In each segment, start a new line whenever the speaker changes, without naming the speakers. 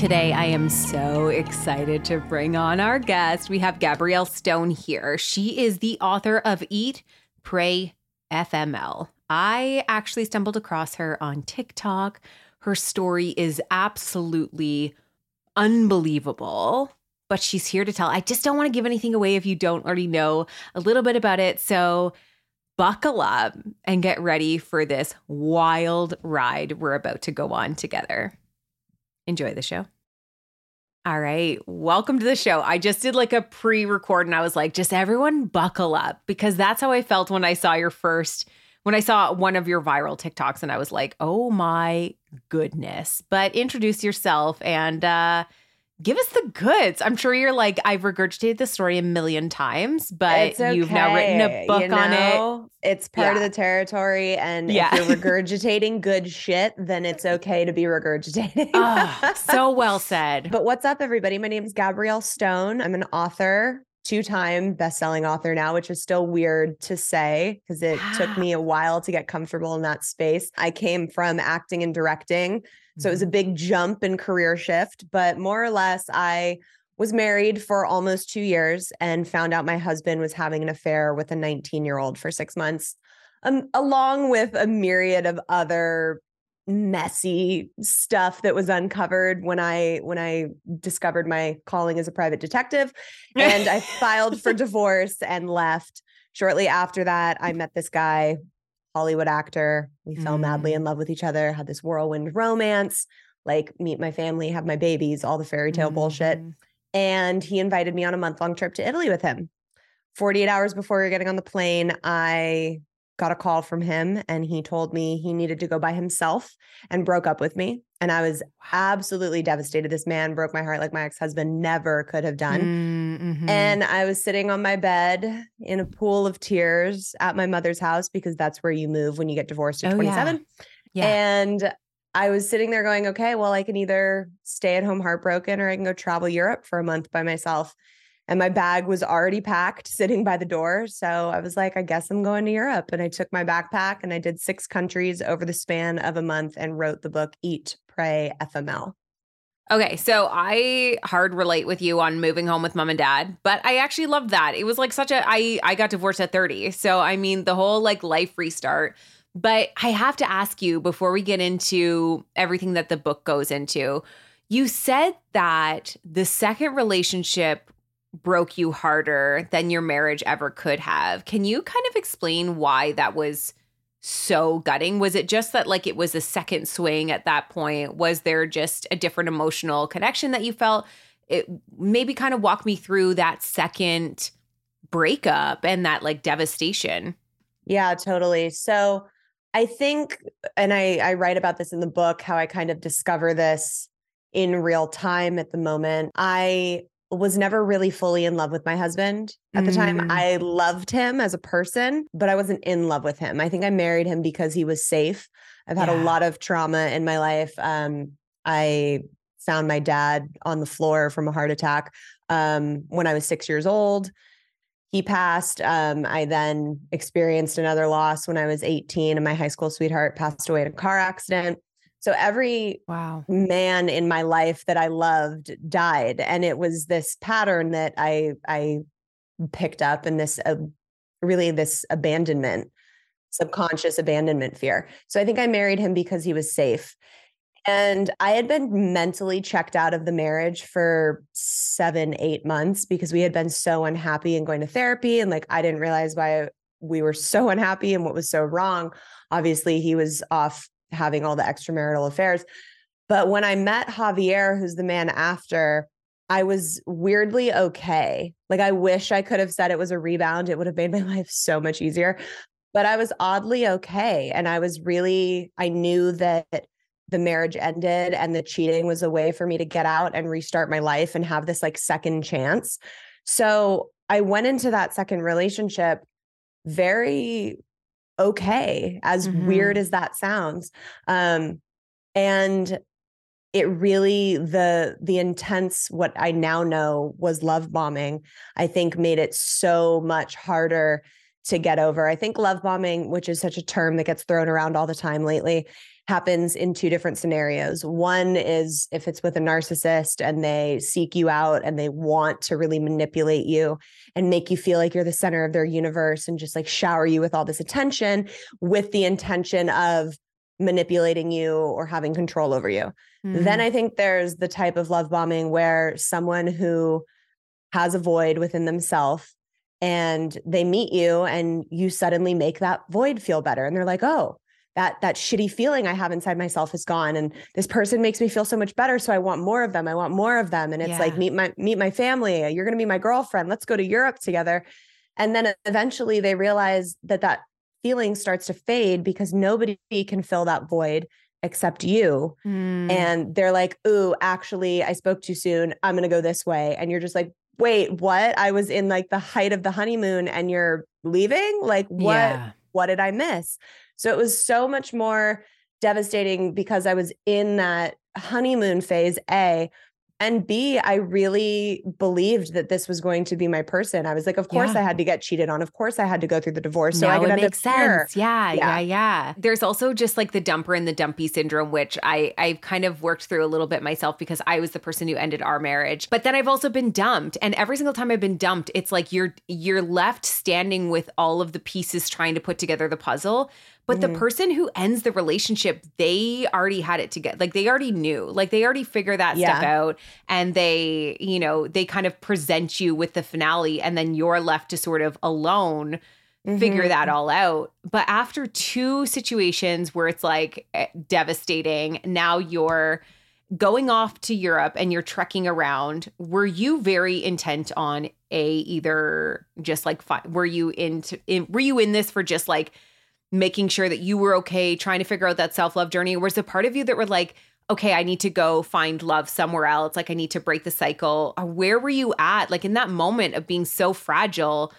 Today, I am so excited to bring on our guest. We have Gabrielle Stone here. She is the author of Eat, Pray, FML. I actually stumbled across her on TikTok. Her story is absolutely unbelievable, but she's here to tell. I just don't want to give anything away if you don't already know a little bit about it. So, buckle up and get ready for this wild ride we're about to go on together enjoy the show. All right, welcome to the show. I just did like a pre record and I was like, just everyone buckle up because that's how I felt when I saw your first, when I saw one of your viral TikToks and I was like, oh my goodness. But introduce yourself and uh, give us the goods. I'm sure you're like, I've regurgitated the story a million times, but
okay.
you've now written a book
you know,
on it.
It's part
Yeah.
of the territory. And
Yeah.
if you're regurgitating good shit, then it's okay to be regurgitating.
Ah, so well said.
but what's up, everybody? My name is Gabrielle Stone. I'm an author, two time best-selling author now, which is still weird to say because it took me a while to get comfortable in that space. I came from acting and directing. So it was a
Mm-hmm.
big jump in career shift, but more or less, I was married for almost two years and found out my husband was having an affair with a 19 year old for six months, um, along with a myriad of other messy stuff that was uncovered when I when I discovered my calling as a private detective and I filed for divorce and left. Shortly after that, I met this guy, Hollywood actor. We fell madly in love with each other, had this whirlwind romance, like meet my family, have my babies, all the fairy tale bullshit.
Mhm.
And he invited me on a month long trip to Italy with him. 48 hours before we were getting on the plane, I got a call from him and he told me he needed to go by himself and broke up with me. And I was absolutely devastated. This man broke my heart like my ex husband never could have done.
Mm, mhm.
And I was sitting on my bed in a pool of tears at my mother's house because that's where you move when you get divorced at
Oh, yeah.
27.
yeah.
And I was sitting there going, okay, well, I can either stay at home heartbroken or I can go travel Europe for a month by myself. And my bag was already packed sitting by the door. So I was like, I guess I'm going to Europe. And I took my backpack and I did six countries over the span of a month and wrote the book Eat, Pray, FML.
Okay, so I hard relate with you on moving home with mom and dad, but I actually loved that. It was like such a I I got divorced at 30. So I mean the whole like life restart. But I have to ask you before we get into everything that the book goes into. You said that the second relationship broke you harder than your marriage ever could have. Can you kind of explain why that was so gutting? Was it just that like it was a second swing at that point? Was there just a different emotional connection that you felt? It maybe kind of walk me through that second breakup and that like devastation.
Yeah, totally. So I think, and I, I write about this in the book, how I kind of discover this in real time at the moment. I was never really fully in love with my husband at the time.
Mm.
I loved him as a person, but I wasn't in love with him. I think I married him because he was safe. I've had a lot of trauma in my life. Um, I found my dad on the floor from a heart attack um, when I was six years old. He passed. Um, I then experienced another loss when I was 18, and my high school sweetheart passed away in a car accident. So every
Wow.
man in my life that I loved died, and it was this pattern that I I picked up, and this uh, really this abandonment, subconscious abandonment fear. So I think I married him because he was safe. And I had been mentally checked out of the marriage for seven, eight months because we had been so unhappy and going to therapy. And like, I didn't realize why we were so unhappy and what was so wrong. Obviously, he was off having all the extramarital affairs. But when I met Javier, who's the man after, I was weirdly okay. Like, I wish I could have said it was a rebound. It would have made my life so much easier. But I was oddly okay. And I was really, I knew that the marriage ended and the cheating was a way for me to get out and restart my life and have this like second chance. So I went into that second relationship very okay, as
Mhm.
weird as that sounds. Um, and it really the the intense what I now know was love bombing, I think made it so much harder to get over. I think love bombing, which is such a term that gets thrown around all the time lately, happens in two different scenarios. One is if it's with a narcissist and they seek you out and they want to really manipulate you and make you feel like you're the center of their universe and just like shower you with all this attention with the intention of manipulating you or having control over you.
Mm-hmm.
Then I think there's the type of love bombing where someone who has a void within themselves and they meet you and you suddenly make that void feel better and they're like, "Oh, that that shitty feeling I have inside myself is gone and this person makes me feel so much better so I want more of them. I want more of them." And it's like, "Meet my meet my family. You're going to be my girlfriend. Let's go to Europe together." And then eventually they realize that that feeling starts to fade because nobody can fill that void except you
Mm.
and they're like, "Ooh, actually, I spoke too soon. I'm going to go this way." And you're just like, "Wait, what? I was in like the height of the honeymoon and you're leaving? Like what
Yeah.
what did I miss?" So it was so much more devastating because I was in that honeymoon phase, A, and B, I really believed that this was going to be my person. I was like, of course
Yeah.
I had to get cheated on. Of course I had to go through the divorce. So
now
I could
it
end
makes
up here.
sense. Yeah, yeah,
Yeah.
yeah, There's also just like the dumper and the dumpy syndrome, which I I've kind of worked through a little bit myself because I was the person who ended our marriage. But then I've also been dumped, and every single time I've been dumped, it's like you're you're left standing with all of the pieces trying to put together the puzzle. But the
Mhm.
person who ends the relationship, they already had it together. Like they already knew. Like they already figured that stuff out. And they, you know, they kind of present you with the finale, and then you're left to sort of alone figure
Mhm.
that all out. But after two situations where it's like eh, devastating, now you're going off to Europe and you're trekking around. Were you very intent on a either just like fi- were you into in, were you in this for just like making sure that you were okay, trying to figure out that self-love journey? Or was a part of you that were like, okay, I need to go find love somewhere else. Like I need to break the cycle. Or where were you at? Like in that moment of being so fragile,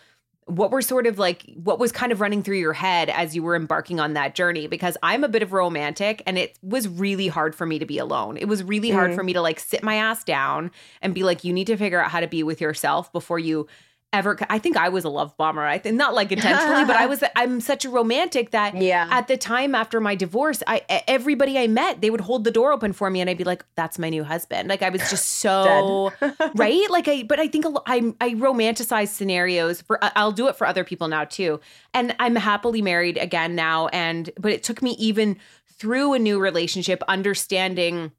what were sort of like what was kind of running through your head as you were embarking on that journey because i'm a bit of a romantic and it was really hard for me to be alone it was really hard
Mhm.
for me to like sit my ass down and be like you need to figure out how to be with yourself before you ever i think i was a love bomber i think not like intentionally but i was i'm such a romantic that
Yeah.
at the time after my divorce i everybody i met they would hold the door open for me and i'd be like that's my new husband. Like i was just so right? Like i but i think a i i romanticize scenarios for i'll do it for other people now too. And i'm happily married again now and but it took me even through a new relationship understanding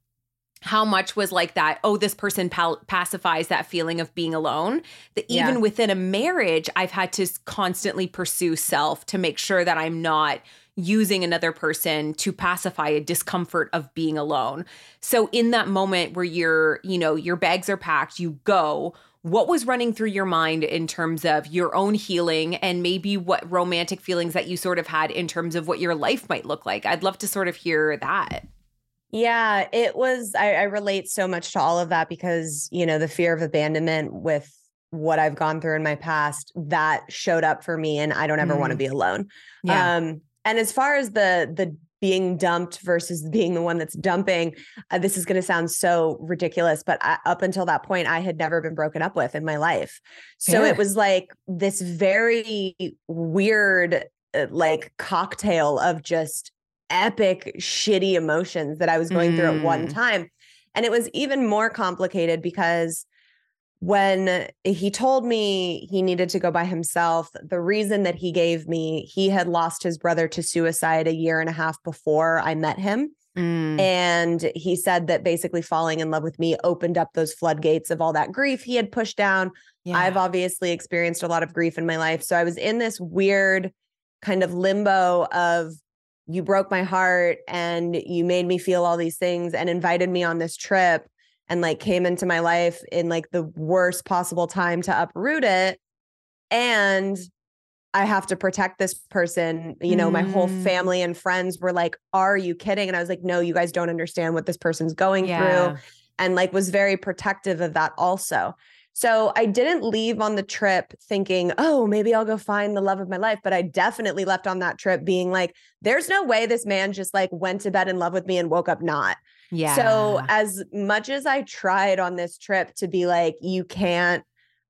how much was like that oh this person pal- pacifies that feeling of being alone. That
Yeah.
even within a marriage i've had to constantly pursue self to make sure that i'm not using another person to pacify a discomfort of being alone. So in that moment where you're you know your bags are packed you go what was running through your mind in terms of your own healing and maybe what romantic feelings that you sort of had in terms of what your life might look like? I'd love to sort of hear that
Yeah, it was. I, I relate so much to all of that because, you know, the fear of abandonment with what I've gone through in my past that showed up for me and I don't ever want to
Mm.
be alone.
Yeah.
Um and as far as the the being dumped versus being the one that's dumping, uh, this is going to sound so ridiculous, but I, up until that point I had never been broken up with in my life. So
Fair.
it was like this very weird uh, like cocktail of just epic shitty emotions that I was going through at one
Mm.
time. And it was even more complicated because when he told me he needed to go by himself, the reason that he gave me, he had lost his brother to suicide a year and a half before I met him.
Mm.
And he said that basically falling in love with me opened up those floodgates of all that grief he had pushed down.
Yeah.
I've obviously experienced a lot of grief in my life. So I was in this weird kind of limbo of you broke my heart and you made me feel all these things and invited me on this trip and like came into my life in like the worst possible time to uproot it. And I have to protect this person. You know, my whole
Mm.
family and friends were like, Are you kidding? And I was like, No, you guys don't understand what this person's going
Yeah.
through. And like was very protective of that also. So I didn't leave on the trip thinking, oh, maybe I'll go find the love of my life. But I definitely left on that trip being like, there's no way this man just like went to bed in love with me and woke up not.
Yeah.
So as much as I tried on this trip to be like, you can't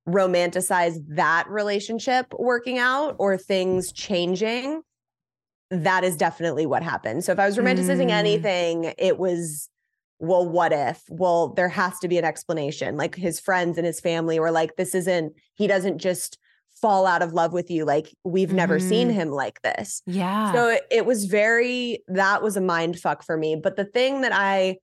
romanticize that relationship working out or things changing, that is definitely what happened. So if I was romanticizing
Mm.
anything, it was, well, what if? Well, there has to be an explanation. Like his friends and his family were like, this isn't, he doesn't just fall out of love with you. Like we've never seen
Mhm.
him like this.
yeah.
So it, it was very, that was a mind fuck for me. But the thing that I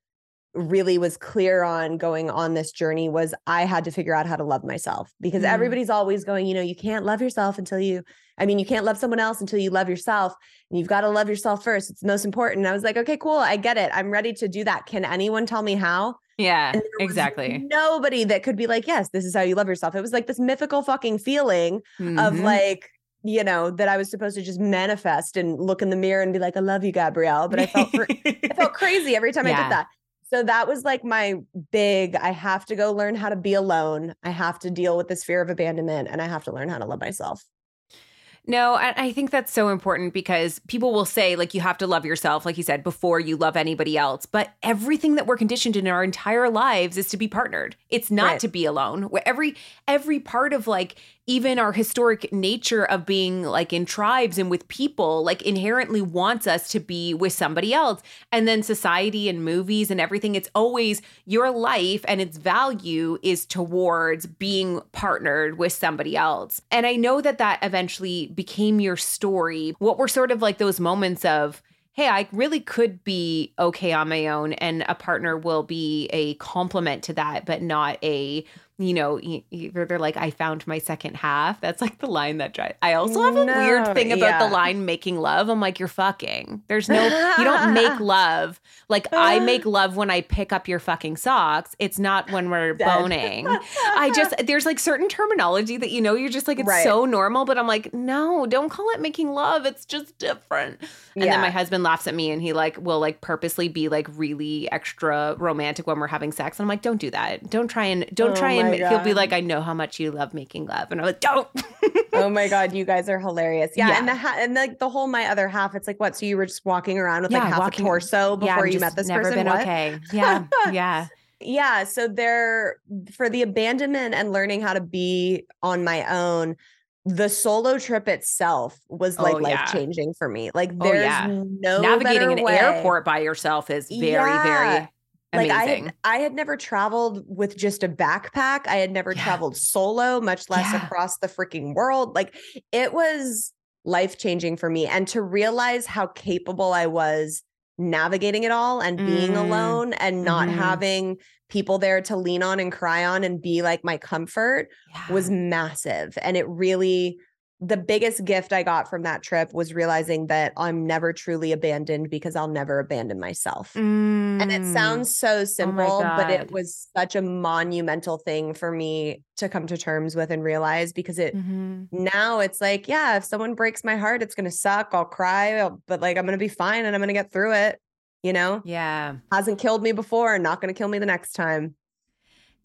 really was clear on going on this journey was I had to figure out how to love myself because
Mm.
everybody's always going, you know, you can't love yourself until you, I mean, you can't love someone else until you love yourself. And you've got to love yourself first. It's most important. And I was like, okay, cool. I get it. I'm ready to do that. Can anyone tell me how?
yeah.
And there was
Exactly.
Nobody that could be like, yes, this is how you love yourself. It was like this mythical fucking feeling of
Mhm.
like you know that I was supposed to just manifest and look in the mirror and be like I love you Gabrielle but I felt fr- I felt crazy every time I did that so that was like my big I have to go learn how to be alone I have to deal with this fear of abandonment and I have to learn how to love myself
No, I think that's so important because people will say, like, you have to love yourself, like you said, before you love anybody else. But everything that we're conditioned in our entire lives is to be partnered. It's not
Right.
to be alone. Every every part of like even our historic nature of being like in tribes and with people, like inherently wants us to be with somebody else. And then society and movies and everything, it's always your life and its value is towards being partnered with somebody else. And I know that that eventually became your story. What were sort of like those moments of, hey, I really could be okay on my own, and a partner will be a complement to that, but not a you know, either they're like, I found my second half. That's like the line that drives. I also have a
No,
weird thing about
yeah.
the line making love. I'm like, you're fucking. There's no, you don't make love. Like, I make love when I pick up your fucking socks. It's not when we're boning. I just, there's like certain terminology that you know, you're just like, it's
Right.
so normal. But I'm like, no, don't call it making love. It's just different. And then my husband laughs at me and he like will like purposely be like really extra romantic when we're having sex. And I'm like, don't do that. Don't try and don't
Oh
try and
my
he'll be like, I know how much you love making love. And I'm like, don't.
oh my god you guys are hilarious yeah,
Yeah.
and the ha- and like the whole my other half it's like what so you were just walking around with like half
walking-
a torso
yeah,
before
I'm
you met this
never
person
been
what?
okay. Yeah. Yeah.
yeah so there for the abandonment and learning how to be on my own the solo trip itself was like
Oh, yeah.
life changing for me like
Oh,
there's
yeah.
no
Navigating an
way.
airport by yourself is very,
Yeah.
very
like I had, I had never traveled with just a backpack. I had never
Yeah.
traveled solo, much less
Yeah.
across the freaking world. Like it was life changing for me. And to realize how capable I was navigating it all and being
Mm.
alone and not
Mhm.
having people there to lean on and cry on and be like my comfort
Yeah.
was massive. And it really, the biggest gift I got from that trip was realizing that I'm never truly abandoned because I'll never abandon myself. And it
Mm.
sounds so simple, but it was such a monumental thing for me to come to terms with and realize because it
Mhm.
now it's like, yeah, if someone breaks my heart, it's going to suck. I'll cry, but like I'm going to be fine and I'm going to get through it. you know?
Yeah.
Hasn't killed me before and not going to kill me the next time.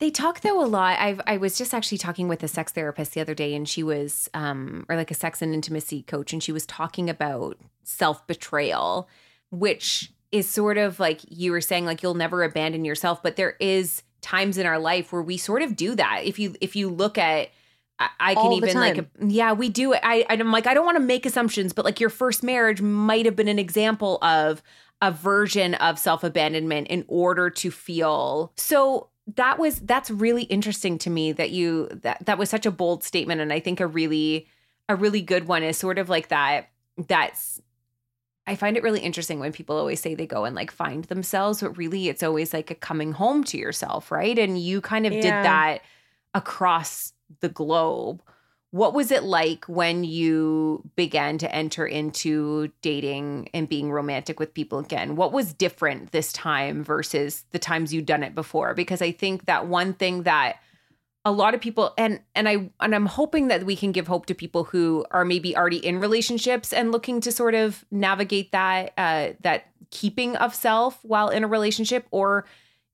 They talk though a lot. I've I was just actually talking with a sex therapist the other day, and she was, um, or like a sex and intimacy coach, and she was talking about self betrayal, which is sort of like you were saying, like you'll never abandon yourself, but there is times in our life where we sort of do that. If you if you look at I, I can even like yeah we do it I I'm like I don't want to make assumptions but like your first marriage might have been an example of a version of self-abandonment in order to feel so that was that's really interesting to me that you that that was such a bold statement and I think a really a really good one is sort of like that that's I find it really interesting when people always say they go and like find themselves, but really it's always like a coming home to yourself, right? And you kind of did that across the globe. What was it like when you began to enter into dating and being romantic with people again? What was different this time versus the times you'd done it before? Because I think that one thing that a lot of people and and I and I'm hoping that we can give hope to people who are maybe already in relationships and looking to sort of navigate that uh that keeping of self while in a relationship or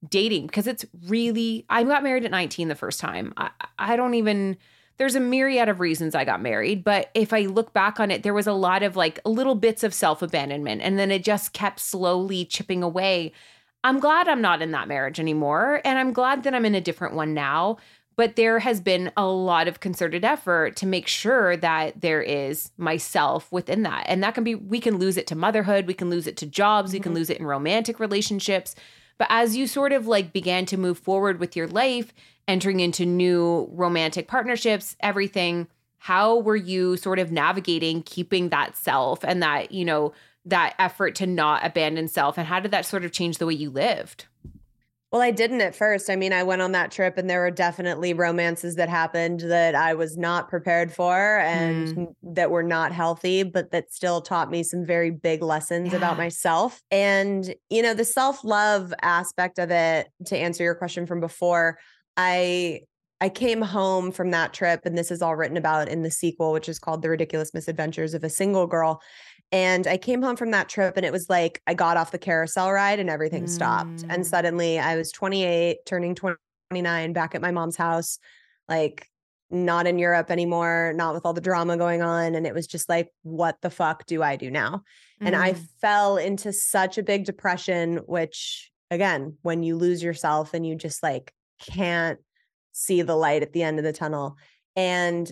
dating because it's really I got married at 19 the first time. I I don't even there's a myriad of reasons I got married, but if I look back on it, there was a lot of like little bits of self abandonment, and then it just kept slowly chipping away. I'm glad I'm not in that marriage anymore, and I'm glad that I'm in a different one now. But there has been a lot of concerted effort to make sure that there is myself within that. And that can be, we can lose it to motherhood, we can lose it to jobs, we can mm-hmm. lose it in romantic relationships. But as you sort of like began to move forward with your life, entering into new romantic partnerships, everything, how were you sort of navigating keeping that self and that, you know, that effort to not abandon self? And how did that sort of change the way you lived?
Well, I didn't at first. I mean, I went on that trip and there were definitely romances that happened that I was not prepared for and
Mm.
that were not healthy, but that still taught me some very big lessons about myself. And, you know, the self love aspect of it, to answer your question from before, I. I came home from that trip, and this is all written about in the sequel, which is called The Ridiculous Misadventures of a Single Girl. And I came home from that trip, and it was like I got off the carousel ride and everything stopped.
Mm.
And suddenly I was 28, turning 29, back at my mom's house, like not in Europe anymore, not with all the drama going on. And it was just like, what the fuck do I do now? And I
Mm.
fell into such a big depression, which again, when you lose yourself and you just like can't see the light at the end of the tunnel. And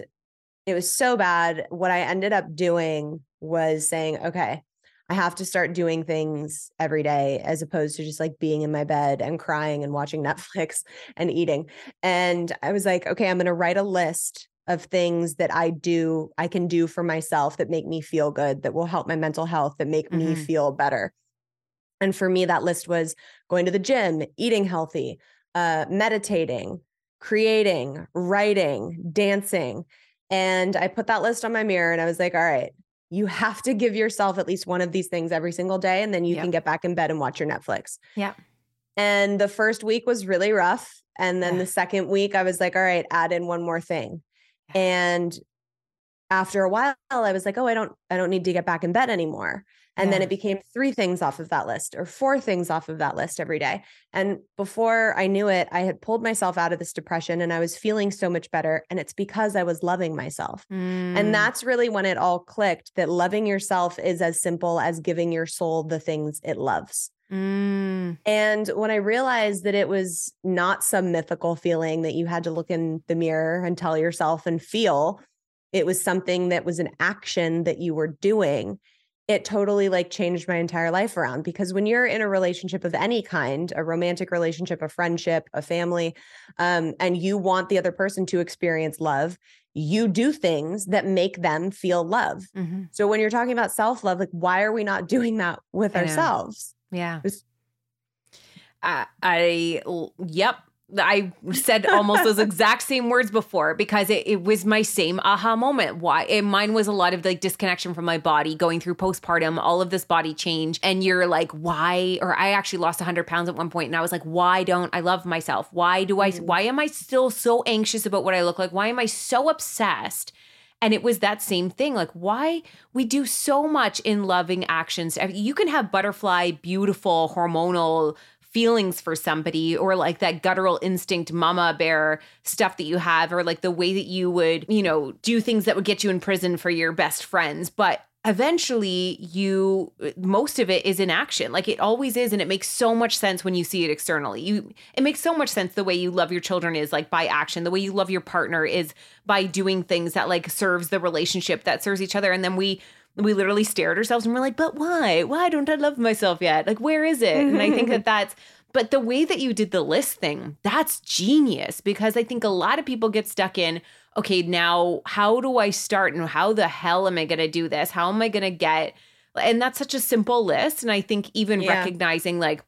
it was so bad. What I ended up doing was saying, okay, I have to start doing things every day as opposed to just like being in my bed and crying and watching Netflix and eating. And I was like, okay, I'm going to write a list of things that I do, I can do for myself that make me feel good, that will help my mental health, that make me
Mhm.
feel better. And for me, that list was going to the gym, eating healthy, uh, meditating, creating, writing, dancing. And I put that list on my mirror and I was like, all right, you have to give yourself at least one of these things every single day. And then you
Yep.
can get back in bed and watch your Netflix.
Yeah.
And the first week was really rough. And then
Yeah.
the second week, I was like, all right, add in one more thing. And after a while, I was like, oh, I don't, I don't need to get back in bed anymore. And then it became three things off of that list or four things off of that list every day. And before I knew it, I had pulled myself out of this depression and I was feeling so much better. And it's because I was loving myself.
Mm.
And that's really when it all clicked that loving yourself is as simple as giving your soul the things it loves.
Mm.
And when I realized that it was not some mythical feeling that you had to look in the mirror and tell yourself and feel, it was something that was an action that you were doing. It totally like changed my entire life around because when you're in a relationship of any kind, a romantic relationship, a friendship, a family, um, and you want the other person to experience love, you do things that make them feel love.
Mhm.
So when you're talking about self love, like why are we not doing that with
I know.
ourselves?
Yeah. I, I, yep. I said almost those exact same words before because it, it was my same aha moment. Why? And mine was a lot of like disconnection from my body, going through postpartum, all of this body change. And you're like, why? Or I actually lost 100 pounds at one point and I was like, why don't I love myself? Why do I, mm-hmm. why am I still so anxious about what I look like? Why am I so obsessed? And it was that same thing. Like, why we do so much in loving actions. You can have butterfly, beautiful, hormonal feelings for somebody or like that guttural instinct mama bear stuff that you have or like the way that you would, you know, do things that would get you in prison for your best friends. But eventually you most of it is in action. Like it always is and it makes so much sense when you see it externally. You it makes so much sense the way you love your children is like by action. The way you love your partner is by doing things that like serves the relationship that serves each other. And then we we literally stare at ourselves and we're like but why why don't i love myself yet like where is it and i think that that's but the way that you did the list thing that's genius because i think a lot of people get stuck in okay, now how do I start and how the hell am I going to do this? How am I going to get and that's such a simple list and I think even yeah. recognizing like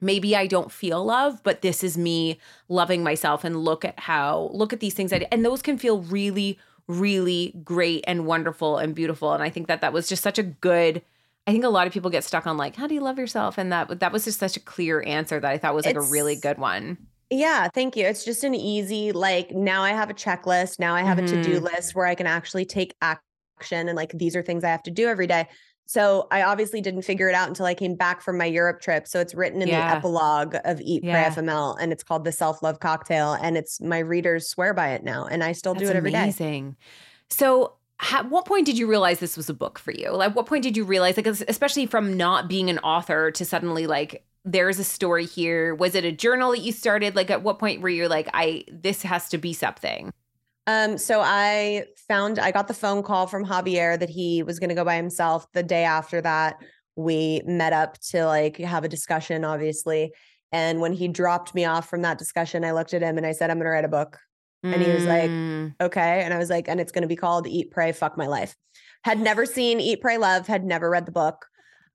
maybe I don't feel love, but this is me loving myself and look at how look at these things I did. and those can feel really really great and wonderful and beautiful and I think that that was just such a good I think a lot of people get stuck on like how do you love yourself and that that was just such a clear answer that I thought was like it's, a really good one.
Yeah, thank you. It's just an easy, like, now I have a checklist. Now I have mm-hmm. a to do list where I can actually take action and, like, these are things I have to do every day. So I obviously didn't figure it out until I came back from my Europe trip. So it's written in yeah. the epilogue of Eat yeah. Pray FML and it's called the Self Love Cocktail. And it's my readers swear by it now. And I still That's do it every amazing. day.
amazing. So at what point did you realize this was a book for you? Like, what point did you realize, like, especially from not being an author to suddenly like there's a story here. Was it a journal that you started? Like at what point were you like, I this has to be something?
Um, so I found I got the phone call from Javier that he was gonna go by himself. The day after that, we met up to like have a discussion, obviously. And when he dropped me off from that discussion, I looked at him and I said, I'm gonna write a book. Mm. And he was like, mm. okay. And I was like, and it's gonna be called Eat, Pray, Fuck My Life. Had never seen Eat, Pray, Love, had never read the book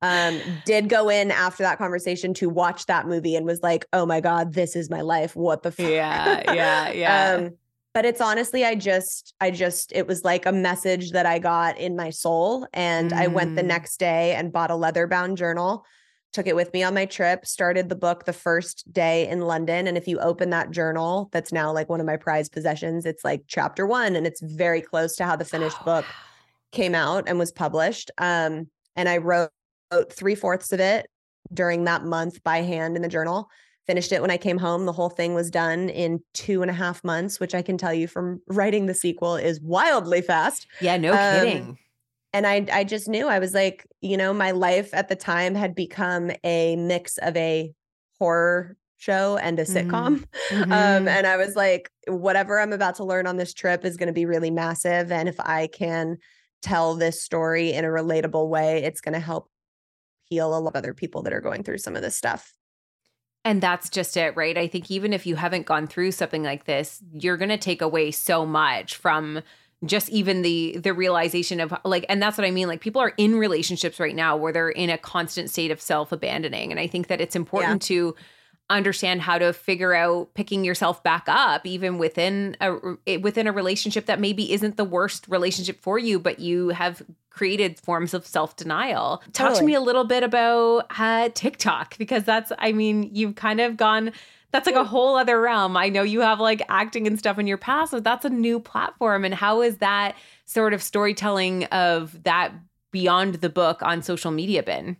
um, did go in after that conversation to watch that movie and was like, oh my God, this is my life. What the fuck?
Yeah, yeah, yeah. um,
but it's honestly, I just, I just, it was like a message that I got in my soul. And mm. I went the mm. next day and bought a leather bound journal, took it with me on my trip, started the book the first day in London. And if you open that journal, that's now like one of my prized possessions, it's like chapter one and it's very close to how the finished oh, book came out and was published. Um, and I wrote three fourths of it during that month by hand in the journal. Finished it when I came home. The whole thing was done in two and a half months, which I can tell you from writing the sequel is wildly fast.
Yeah, no um, kidding.
And I, I just knew I was like, you know, my life at the time had become a mix of a horror show and a sitcom. Mm-hmm. Um, mm-hmm. and I was like, whatever I'm about to learn on this trip is going to be really massive. And if I can tell this story in a relatable way, it's going to help heal a lot of other people that are going through some of this stuff.
And that's just it, right? I think even if you haven't gone through something like this, you're going to take away so much from just even the the realization of like and that's what I mean like people are in relationships right now where they're in a constant state of self-abandoning and I think that it's important yeah. to understand how to figure out picking yourself back up even within a within a relationship that maybe isn't the worst relationship for you but you have created forms of self-denial. Totally. talk to me a little bit about uh, tiktok because that's i mean you've kind of gone that's like a whole other realm. I know you have like acting and stuff in your past but that's a new platform. And how is that sort of storytelling of that beyond the book on social media been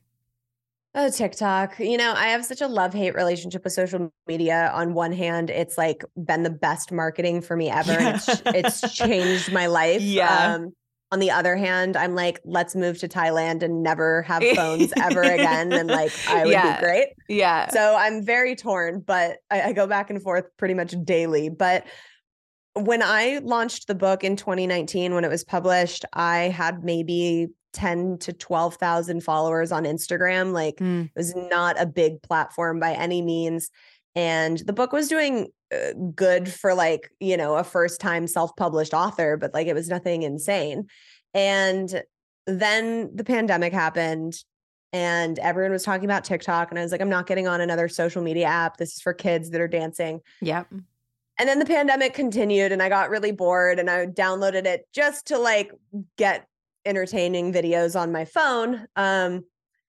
Oh, TikTok. You know, I have such a love hate relationship with social media. On one hand, it's like been the best marketing for me ever. Yeah. It's, it's changed my life.
Yeah. Um,
on the other hand, I'm like, let's move to Thailand and never have phones ever again. And like, I would yeah. be great.
Yeah.
So I'm very torn, but I, I go back and forth pretty much daily. But when I launched the book in 2019, when it was published, I had maybe 10 to 12,000 followers on Instagram. Like mm. it was not a big platform by any means. And the book was doing uh, good for like, you know, a first time self published author, but like it was nothing insane. And then the pandemic happened and everyone was talking about TikTok. And I was like, I'm not getting on another social media app. This is for kids that are dancing.
Yep.
And then the pandemic continued and I got really bored and I downloaded it just to like get entertaining videos on my phone. Um,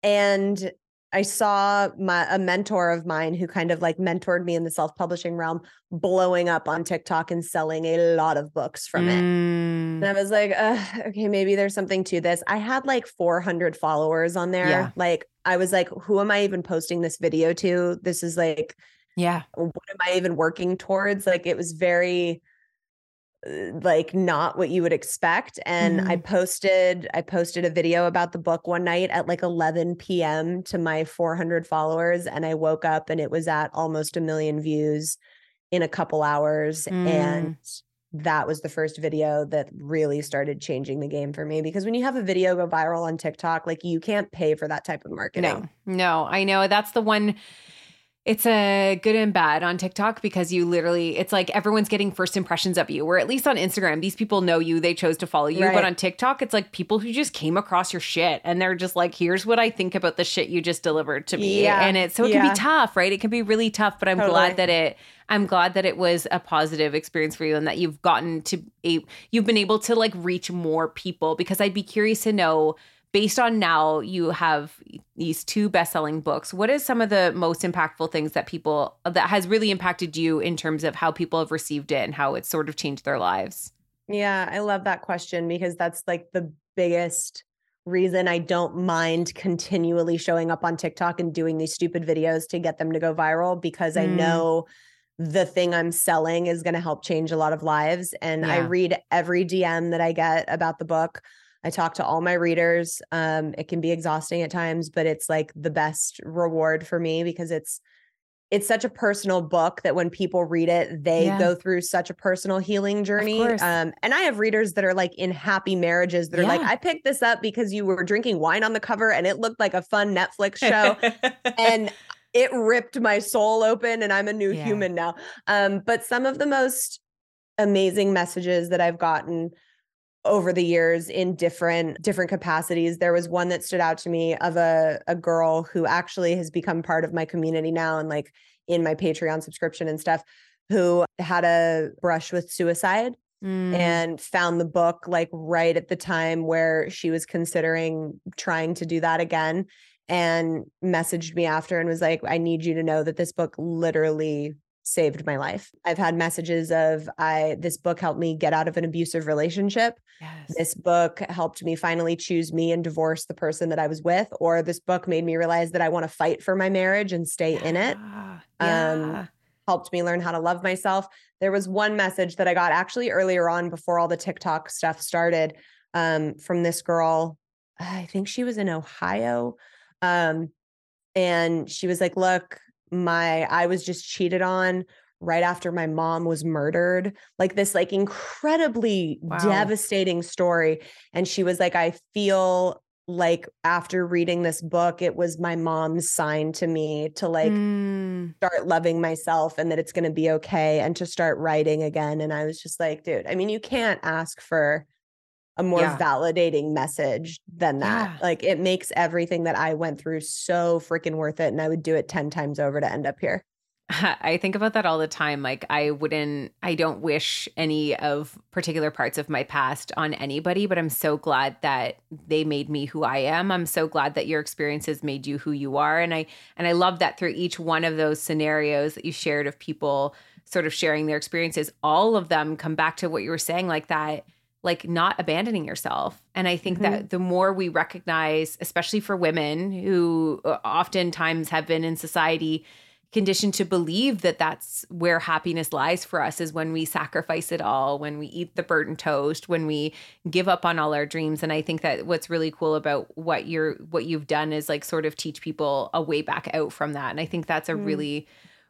and I saw my a mentor of mine who kind of like mentored me in the self-publishing realm blowing up on TikTok and selling a lot of books from it.
Mm.
And I was like, okay, maybe there's something to this. I had like 400 followers on there.
Yeah.
Like, I was like, who am I even posting this video to? This is like,
Yeah.
what am I even working towards? Like, it was very, Uh, like not what you would expect and i mm-hmm. posted i posted a video about the book one night at like 11 p.m to my 400 followers and i woke up and it was at almost a million views in a couple hours and mm. that was the first video that really started changing the game for me because when you have a video go viral on TikTok like you can't pay for that type of marketing
No, no, I know. That's the one. It's a good and bad on TikTok because you literally, it's like everyone's getting first impressions of you. Where at least on Instagram, these people know you, they chose to follow you. But on TikTok, it's like people who just came across your shit and they're just like, here's what I think about the shit you just delivered to me.
Yeah.
And it, so it can be tough, right? It can be really tough, but I'm
Totally.
glad that it, I'm glad that it was a positive experience for you and that you've gotten to a, you've been able to like reach more people because I'd be curious to know based on now you have these two best-selling books what is some of the most impactful things that people that has really impacted you in terms of how people have received it and how it's sort of changed their lives
Yeah, I love that question because that's like the biggest reason I don't mind continually showing up on TikTok and doing these stupid videos to get them to go viral because I
Mm.
know the thing I'm selling is going to help change a lot of lives. And I read every DM that I get about the book. I talk to all my readers. Um, it can be exhausting at times, but it's like the best reward for me because it's it's such a personal book that when people read it, they
Yeah.
go through such a personal healing journey. Um, and I have readers that are like in happy marriages that are like, I picked this up because you were drinking wine on the cover and it looked like a fun Netflix show. and it ripped my soul open and I'm a new
Yeah.
human now. Um, but some of the most amazing messages that I've gotten over the years in different different capacities. There was one that stood out to me of a a girl who actually has become part of my community now and like in my Patreon subscription and stuff who had a brush with suicide
Mm.
and found the book like right at the time where she was considering trying to do that again and messaged me after and was like I need you to know that this book literally saved my life. I've had messages of I this book helped me get out of an abusive relationship.
yes.
This book helped me finally choose me and divorce the person that I was with or this book made me realize that I want to fight for my marriage and stay in it
Yeah.
Um,
Yeah.
helped me learn how to love myself. There was one message that I got actually earlier on before all the TikTok stuff started um, from this girl. I think she was in Ohio. Um, and she was like, Look, my, I was just cheated on right after my mom was murdered. Like this, like incredibly
Wow.
devastating story. And she was like, I feel like after reading this book, it was my mom's sign to me to like
Mm.
start loving myself and that it's going to be okay and to start writing again and i was just like dude i mean you can't ask for a more
Yeah.
validating message than that
Yeah.
like it makes everything that i went through so freaking worth it and i would do it 10 times over to end up here
I think about that all the time. Like, I wouldn't, I don't wish any of particular parts of my past on anybody, but I'm so glad that they made me who I am. I'm so glad that your experiences made you who you are. And I, and I love that through each one of those scenarios that you shared of people sort of sharing their experiences, all of them come back to what you were saying, like that, like not abandoning yourself. And I think that the more we recognize, especially for women who uh, oftentimes have been in society, conditioned to believe that that's where happiness lies for us is when we sacrifice it all when we eat the burnt toast when we give up on all our dreams and i think that what's really cool about what you're what you've done is like sort of teach people a way back out from that and i think that's a
Mm.
really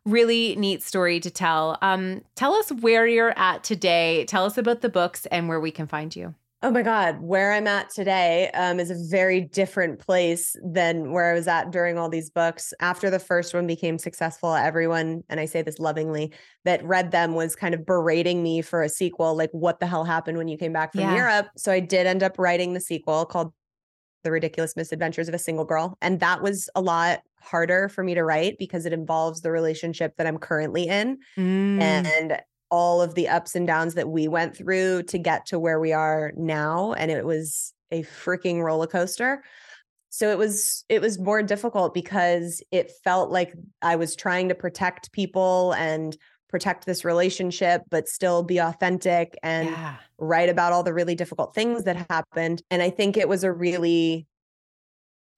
really neat story to tell um tell us where you're at today tell us about the books and where we can find you
Oh my God, where I'm at today um, is a very different place than where I was at during all these books. After the first one became successful, everyone, and I say this lovingly, that read them was kind of berating me for a sequel. Like, what the hell happened when you came back from
Yeah.
Europe? So I did end up writing the sequel called The Ridiculous Misadventures of a Single Girl. And that was a lot harder for me to write because it involves the relationship that I'm currently in
Mm.
and all of the ups and downs that we went through to get to where we are now. And it was a freaking roller coaster. so it was it was more difficult because it felt like I was trying to protect people and protect this relationship but still be authentic and
yeah.
write about all the really difficult things that happened and I think it was a really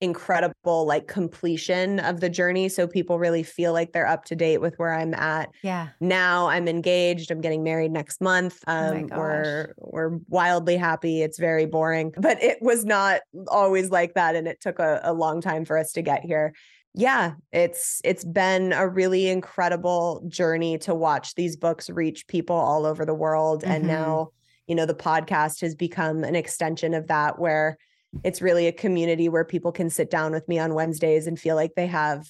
incredible like completion of the journey so people really feel like they're up to date with where I'm at
Yeah.
now I'm engaged. I'm getting married next month.
Oh
Um, we're we're wildly happy. It's very boring, but it was not always like that, and it took a, a long time for us to get here. Yeah, it's it's been a really incredible journey to watch these books reach people all over the world, and
Mhm.
now you know the podcast has become an extension of that, where it's really a community where people can sit down with me on Wednesdays and feel like they have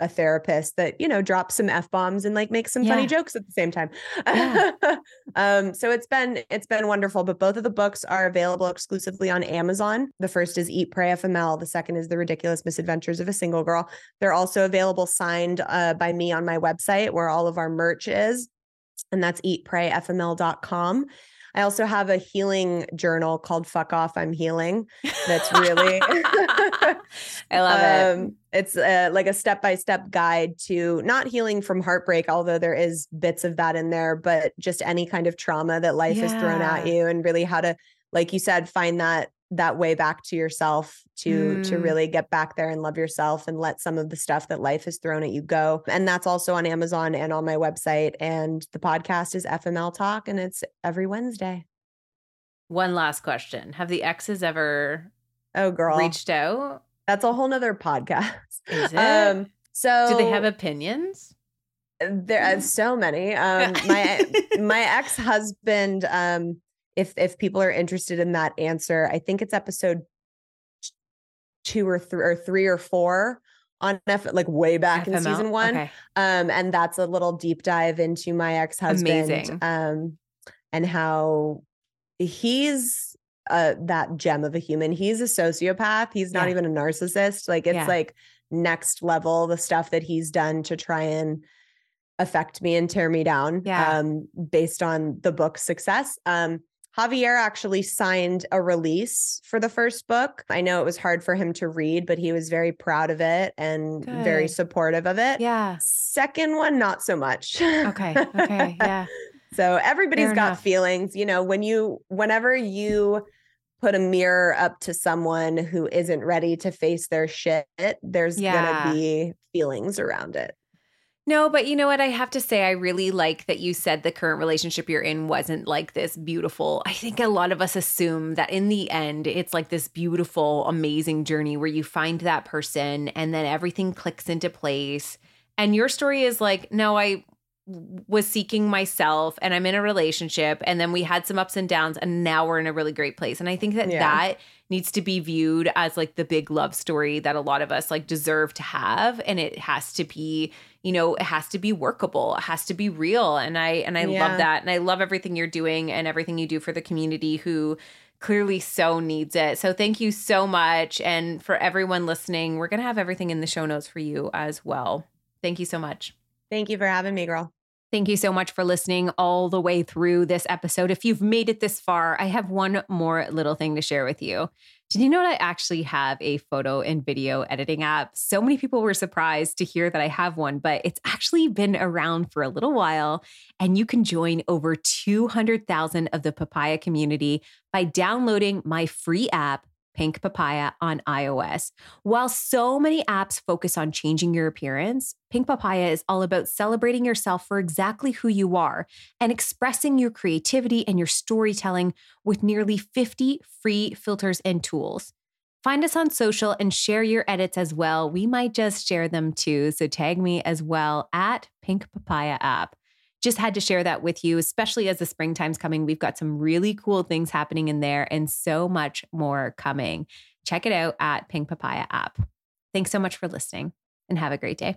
a therapist that you know drops some f bombs and like makes some
Yeah.
funny jokes at the same time.
Yeah.
um, so it's been it's been wonderful. But both of the books are available exclusively on Amazon. The first is Eat Pray FML. The second is The Ridiculous Misadventures of a Single Girl. They're also available signed uh, by me on my website where all of our merch is, and that's eatprayfml.com. I also have a healing journal called Fuck Off I'm Healing. That's really
I love it.
um, It's uh, like a step by step guide to not healing from heartbreak, although there is bits of that in there, but just any kind of trauma that life has thrown at you, and really how to, like you said, find that that way back to yourself to to
Mm.
really get back there and love yourself and let some of the stuff that life has thrown at you go. And that's also on Amazon and on my website. And the podcast is FML Talk, and it's every Wednesday.
One last question. Have the exes ever
Oh, girl,
reached out?
that's a whole nother podcast.
Is it?
Um, so
Do they have opinions?
there are so many um my my ex-husband um if if people are interested in that answer i think it's episode two or three or three or four on F, like way back in season one
Okay.
um and that's a little deep dive into my ex-husband um and how he's uh that gem of a human he's a sociopath he's not
Yeah.
even a narcissist like it's
Yeah.
like next level the stuff that he's done to try and affect me and tear me down
Yeah.
um based on the book's success um Javier actually signed a release for the first book. I know it was hard for him to read, but he was very proud of it and very supportive of it.
Yeah.
Second one, not so much.
Okay. Okay. Yeah.
So everybody's
Fair
got
enough.
feelings, you know, when you whenever you put a mirror up to someone who isn't ready to face their shit, there's
Yeah.
gonna be feelings around it.
No, but you know what? I have to say, I really like that you said the current relationship you're in wasn't like this beautiful. I think a lot of us assume that in the end, it's like this beautiful, amazing journey where you find that person and then everything clicks into place. And your story is like, no, I was seeking myself and I'm in a relationship and then we had some ups and downs and now we're in a really great place. And I think that
Yeah.
that needs to be viewed as like the big love story that a lot of us like deserve to have and it has to be you know it has to be workable it has to be real and i and i
Yeah.
love that and i love everything you're doing and everything you do for the community who clearly so needs it so thank you so much and for everyone listening we're going to have everything in the show notes for you as well thank you so much
Thank you for having me, girl.
Thank you so much for listening all the way through this episode. If you've made it this far, I have one more little thing to share with you. Did you know that I actually have a photo and video editing app? So many people were surprised to hear that I have one, but it's actually been around for a little while. And you can join over 200,000 of the papaya community by downloading my free app. Pink Papaya on iOS. While so many apps focus on changing your appearance, Pink Papaya is all about celebrating yourself for exactly who you are and expressing your creativity and your storytelling with nearly 50 free filters and tools. Find us on social and share your edits as well. We might just share them too. So tag me as well at Pink Papaya app. Just had to share that with you, especially as the springtime's coming. We've got some really cool things happening in there and so much more coming. Check it out at Pink Papaya app. Thanks so much for listening and have a great day.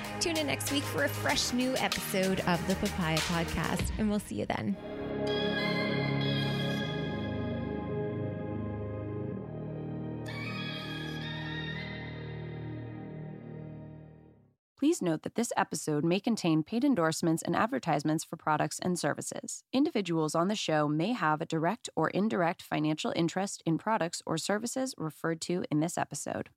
Tune in next week for a fresh new episode of the Papaya Podcast, and we'll see you then.
Please note that this episode may contain paid endorsements and advertisements for products and services. Individuals on the show may have a direct or indirect financial interest in products or services referred to in this episode.